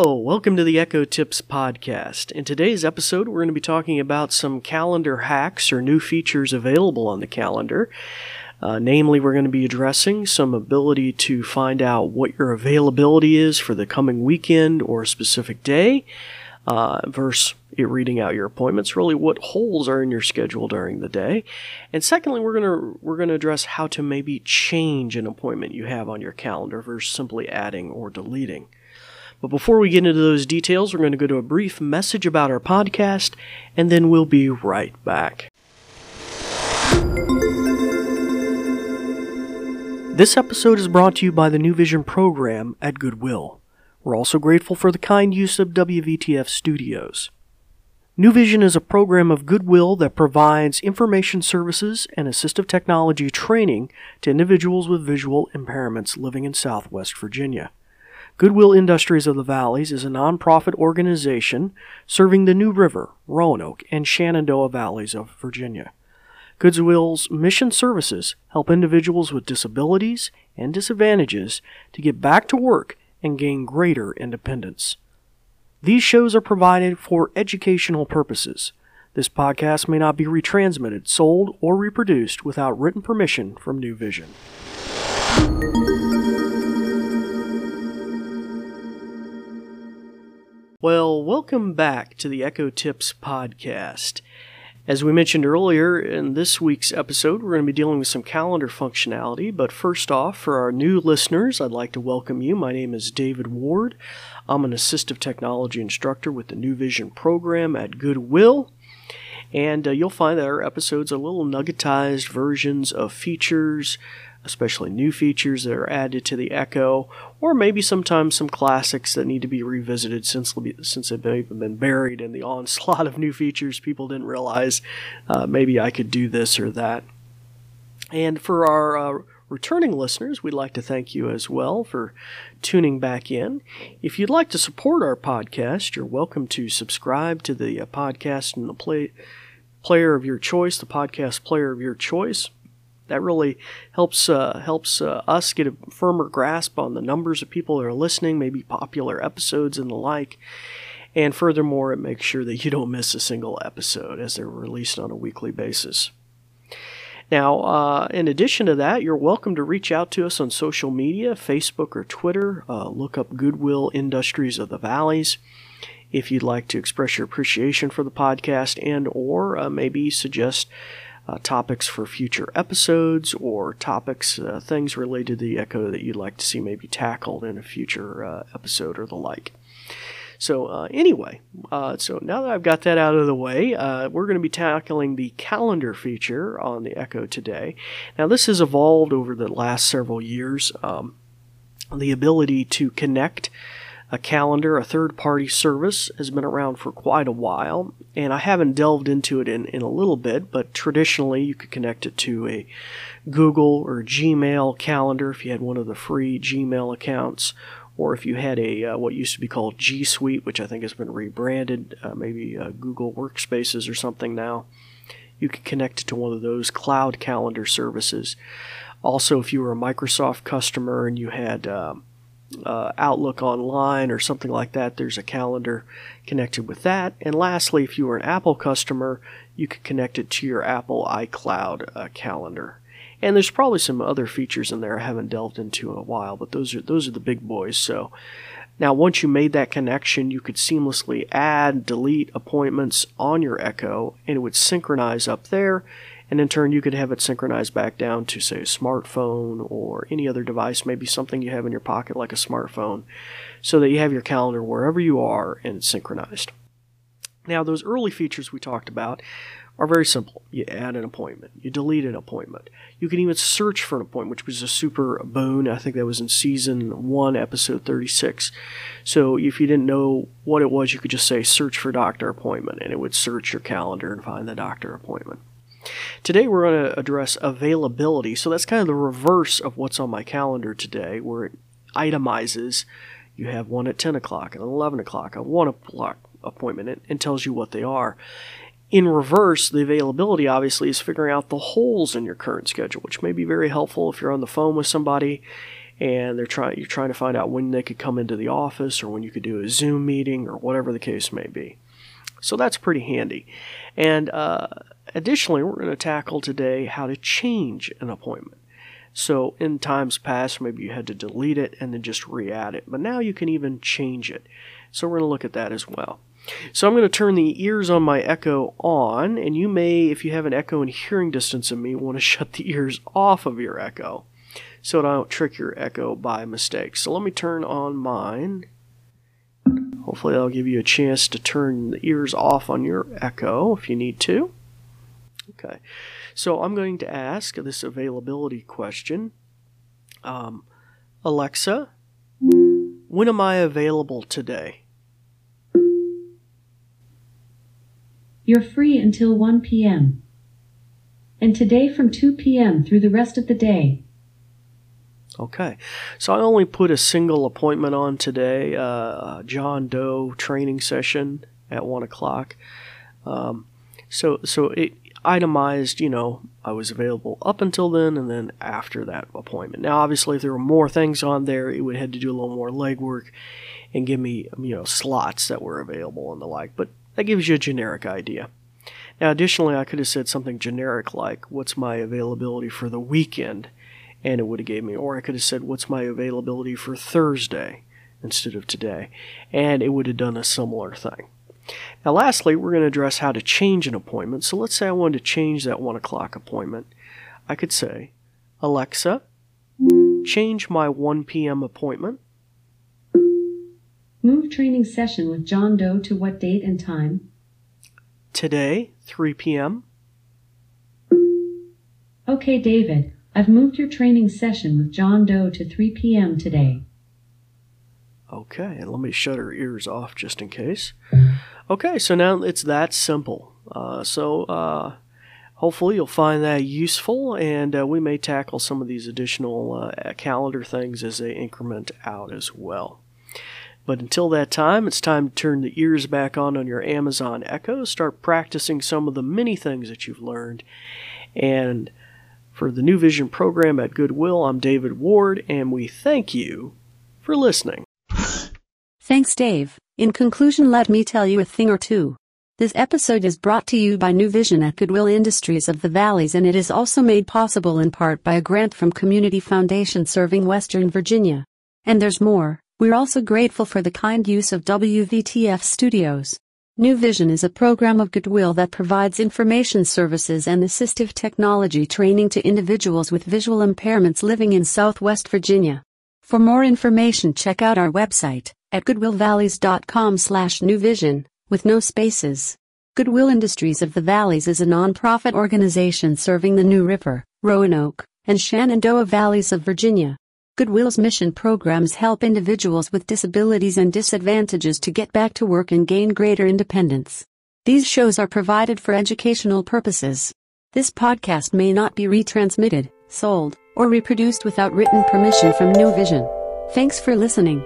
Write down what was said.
Hello, welcome to the Echo Tips podcast. In today's episode, we're going to be talking about some calendar hacks or new features available on the calendar. Uh, namely, we're going to be addressing some ability to find out what your availability is for the coming weekend or a specific day, uh, versus it reading out your appointments. Really, what holes are in your schedule during the day, and secondly, we're gonna we're gonna address how to maybe change an appointment you have on your calendar versus simply adding or deleting. But before we get into those details, we're going to go to a brief message about our podcast, and then we'll be right back. This episode is brought to you by the New Vision program at Goodwill. We're also grateful for the kind use of WVTF Studios. New Vision is a program of Goodwill that provides information services and assistive technology training to individuals with visual impairments living in Southwest Virginia. Goodwill Industries of the Valleys is a nonprofit organization serving the New River, Roanoke, and Shenandoah Valleys of Virginia. Goodwill's mission services help individuals with disabilities and disadvantages to get back to work and gain greater independence. These shows are provided for educational purposes. This podcast may not be retransmitted, sold, or reproduced without written permission from New Vision. Well, welcome back to the Echo Tips podcast. As we mentioned earlier, in this week's episode, we're going to be dealing with some calendar functionality. But first off, for our new listeners, I'd like to welcome you. My name is David Ward. I'm an assistive technology instructor with the New Vision program at Goodwill. And uh, you'll find that our episodes are little nuggetized versions of features, especially new features that are added to the Echo, or maybe sometimes some classics that need to be revisited since since they've even been buried in the onslaught of new features. People didn't realize uh, maybe I could do this or that. And for our uh, returning listeners, we'd like to thank you as well for tuning back in. If you'd like to support our podcast, you're welcome to subscribe to the uh, podcast in the play, player of your choice, the podcast player of your choice. That really helps uh, helps uh, us get a firmer grasp on the numbers of people that are listening, maybe popular episodes and the like. And furthermore, it makes sure that you don't miss a single episode as they're released on a weekly basis. Now, uh, in addition to that, you're welcome to reach out to us on social media, Facebook or Twitter. Uh, look up Goodwill Industries of the Valleys if you'd like to express your appreciation for the podcast and or uh, maybe suggest uh, topics for future episodes or topics, uh, things related to the Echo that you'd like to see maybe tackled in a future uh, episode or the like. So, uh, anyway, uh, so now that I've got that out of the way, uh, we're going to be tackling the calendar feature on the Echo today. Now, this has evolved over the last several years. Um, the ability to connect a calendar, a third party service, has been around for quite a while, and I haven't delved into it in, in a little bit, but traditionally you could connect it to a Google or Gmail calendar if you had one of the free Gmail accounts, or if you had a uh, what used to be called G Suite, which I think has been rebranded, uh, maybe uh, Google Workspaces or something now, you could connect it to one of those cloud calendar services. Also, if you were a Microsoft customer and you had um, uh, Outlook Online or something like that, there's a calendar connected with that. And lastly, if you were an Apple customer, you could connect it to your Apple iCloud uh, calendar. And there's probably some other features in there I haven't delved into in a while, but those are those are the big boys. So now once you made that connection, you could seamlessly add, delete appointments on your Echo, and it would synchronize up there. And in turn, you could have it synchronized back down to, say, a smartphone or any other device, maybe something you have in your pocket like a smartphone, so that you have your calendar wherever you are and it's synchronized. Now, those early features we talked about are very simple. You add an appointment, you delete an appointment. You can even search for an appointment, which was a super boon. I think that was in season one, episode 36. So if you didn't know what it was, you could just say search for doctor appointment, and it would search your calendar and find the doctor appointment. Today we're going to address availability. So that's kind of the reverse of what's on my calendar today, where it itemizes. You have one at 10 o'clock, an 11 o'clock, a 1 o'clock appointment, and tells you what they are. In reverse, the availability obviously is figuring out the holes in your current schedule, which may be very helpful if you're on the phone with somebody and they're trying you're trying to find out when they could come into the office or when you could do a Zoom meeting or whatever the case may be. So that's pretty handy. And uh, additionally, we're going to tackle today how to change an appointment. So in times past, maybe you had to delete it and then just re-add it, but now you can even change it. So we're going to look at that as well. So I'm going to turn the ears on my Echo on, and you may, if you have an Echo in hearing distance of me, want to shut the ears off of your Echo so I don't trick your Echo by mistake. So let me turn on mine. Hopefully that'll give you a chance to turn the ears off on your Echo if you need to. Okay, so I'm going to ask this availability question. Um, Alexa, when am I available today? You're free until 1 p.m. And today from 2 p.m. through the rest of the day. Okay, so I only put a single appointment on today, uh, John Doe training session at one o'clock. Um, so, so it itemized, you know, I was available up until then and then after that appointment. Now, obviously, if there were more things on there, it would have to do a little more legwork and give me, you know, slots that were available and the like. But that gives you a generic idea. Now, additionally, I could have said something generic like, "What's my availability for the weekend?" And it would have gave me or I could have said what's my availability for Thursday instead of today and it would have done a similar thing. Now lastly we're going to address how to change an appointment. So let's say I wanted to change that 1 o'clock appointment. I could say Alexa change my 1 p.m. appointment. Move training session with John Doe to what date and time? Today, 3 p.m. Okay, David. I've moved your training session with John Doe to 3 p.m. today. Okay, and let me shut her ears off just in case. Okay, so now it's that simple. Uh, so uh, hopefully you'll find that useful, and uh, we may tackle some of these additional uh, calendar things as they increment out as well. But until that time, it's time to turn the ears back on on your Amazon Echo, start practicing some of the many things that you've learned, and for the New Vision program at Goodwill, I'm David Ward, and we thank you for listening. Thanks, Dave. In conclusion, let me tell you a thing or two. This episode is brought to you by New Vision at Goodwill Industries of the Valleys, and it is also made possible in part by a grant from Community Foundation serving Western Virginia. And there's more. We're also grateful for the kind use of WVTF Studios. New Vision is a program of Goodwill that provides information services and assistive technology training to individuals with visual impairments living in Southwest Virginia. For more information, check out our website at goodwillvalleys.com/newvision with no spaces. Goodwill Industries of the Valleys is a nonprofit organization serving the New River, Roanoke, and Shenandoah Valleys of Virginia. Goodwill's mission programs help individuals with disabilities and disadvantages to get back to work and gain greater independence. These shows are provided for educational purposes. This podcast may not be retransmitted, sold, or reproduced without written permission from New Vision. Thanks for listening.